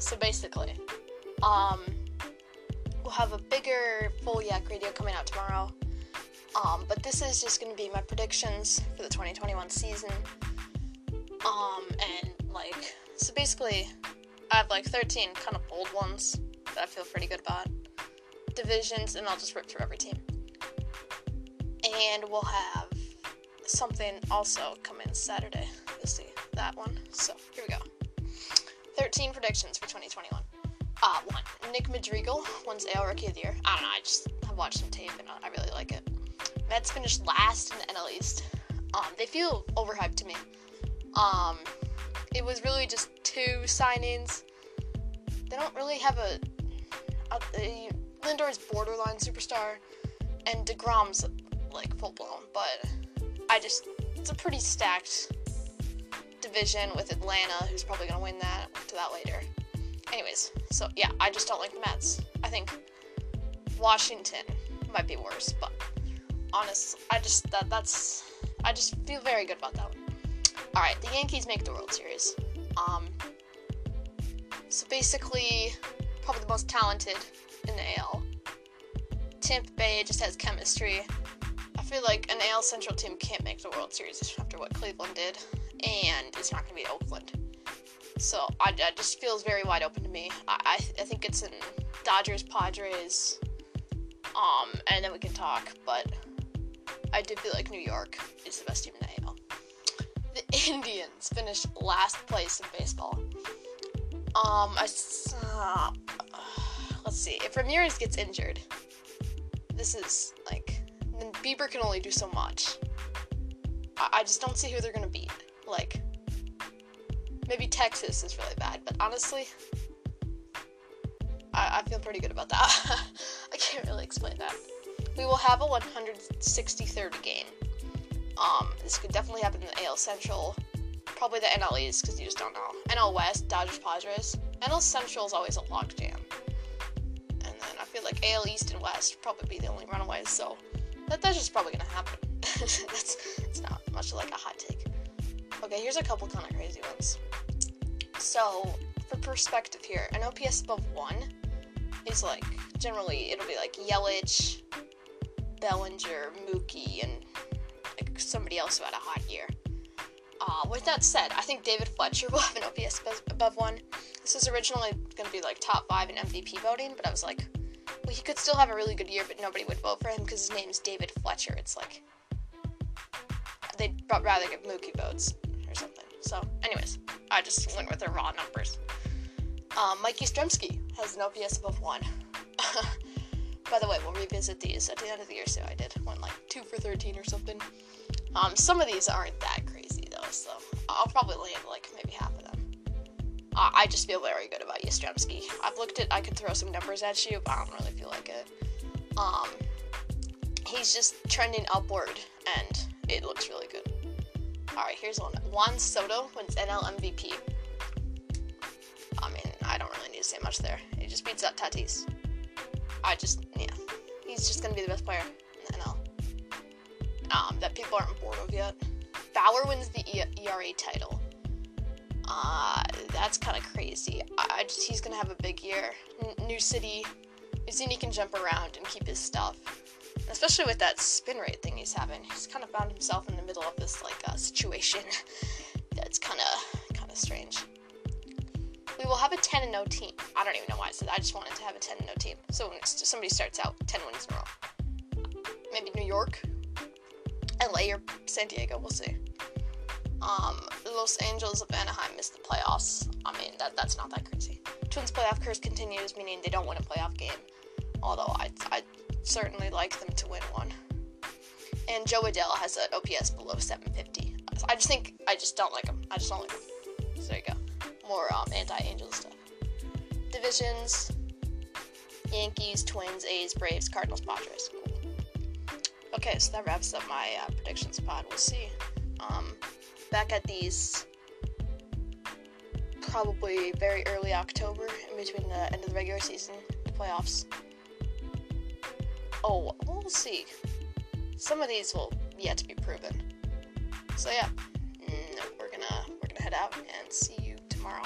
So basically, um, we'll have a bigger full yak radio coming out tomorrow. Um, but this is just gonna be my predictions for the 2021 season. Um, and like, so basically, I have like 13 kind of bold ones that I feel pretty good about. Divisions, and I'll just rip through every team. And we'll have something also come in Saturday. You'll see that one. So here we go. 13 predictions for 2021. Uh, one, Nick Madrigal wins AL Rookie of the Year. I don't know, I just have watched some tape and I really like it. Mets finished last in the NL East. Um, they feel overhyped to me. Um, it was really just two signings. They don't really have a, a, a Lindor's borderline superstar, and Degrom's like full blown. But I just it's a pretty stacked division with Atlanta, who's probably gonna win that. We'll to that later. Anyways, so yeah, I just don't like the Mets. I think Washington might be worse, but honestly, I just that that's I just feel very good about that one. All right, the Yankees make the World Series. Um, so basically, probably the most talented in the AL. Tampa Bay just has chemistry. I feel like an AL Central team can't make the World Series after what Cleveland did, and it's not going to be Oakland. So I, I, just feels very wide open to me. I, I, I think it's in Dodgers, Padres, um, and then we can talk. But I do feel like New York is the best team in the AL. The Indians finished last place in baseball. Um, I uh, let's see. If Ramirez gets injured, this is like then Bieber can only do so much. I, I just don't see who they're gonna beat. Like maybe Texas is really bad, but honestly, I, I feel pretty good about that. I can't really explain that. We will have a 163rd game. Um, this could definitely happen in the AL Central. Probably the NL East because you just don't know. NL West, Dodgers, Padres. NL Central is always a logjam. And then I feel like AL East and West probably be the only runaways. So that, that's just probably gonna happen. that's it's not much like a hot take. Okay, here's a couple kind of crazy ones. So for perspective here, an OPS above one is like generally it'll be like Yelich, Bellinger, Mookie, and like somebody else who had a hot year. Uh, with that said, I think David Fletcher will have an OPS above one. This is originally going to be like top five in MVP voting, but I was like, well, he could still have a really good year, but nobody would vote for him because his name's David Fletcher. It's like they'd rather give Mookie votes something. So, anyways, I just went with the raw numbers. Um, Mike Yastrzemski has an OPS above one. By the way, we'll revisit these at the end of the year. So I did one like two for thirteen or something. Um, some of these aren't that crazy though, so I'll probably land like maybe half of them. I just feel very good about Yastrzemski. I've looked at, I could throw some numbers at you, but I don't really feel like it. Um, he's just trending upward, and it looks really good. All right, here's one. Juan Soto wins NL MVP. I mean, I don't really need to say much there. He just beats out Tatis. I just, yeah, he's just gonna be the best player in the NL. Um, that people aren't bored of yet. Bauer wins the ERA title. Uh, that's kind of crazy. I, I, just he's gonna have a big year. N- new city. He can jump around and keep his stuff. Especially with that spin rate thing he's having, he's kind of found himself in the middle of this like uh, situation that's kind of kind of strange. We will have a 10 and no team. I don't even know why I said that. I just wanted to have a 10 and no team. So when somebody starts out 10 wins in a row, maybe New York, LA, or San Diego. We'll see. Um, Los Angeles of Anaheim missed the playoffs. I mean, that that's not that crazy. Twins playoff curse continues, meaning they don't win a playoff game. Although I I certainly like them to win one. And Jo Adell has an OPS below 750. I just think I just don't like him. I just don't like him. So there you go. More um, anti-Angel stuff. Divisions: Yankees, Twins, A's, Braves, Cardinals, Padres. Cool. Okay, so that wraps up my uh, predictions pod. We'll see. Um, back at these probably very early October, in between the end of the regular season, the playoffs. Oh, we'll see. Some of these will yet to be proven. So yeah, mm, we're gonna we're gonna head out and see you tomorrow.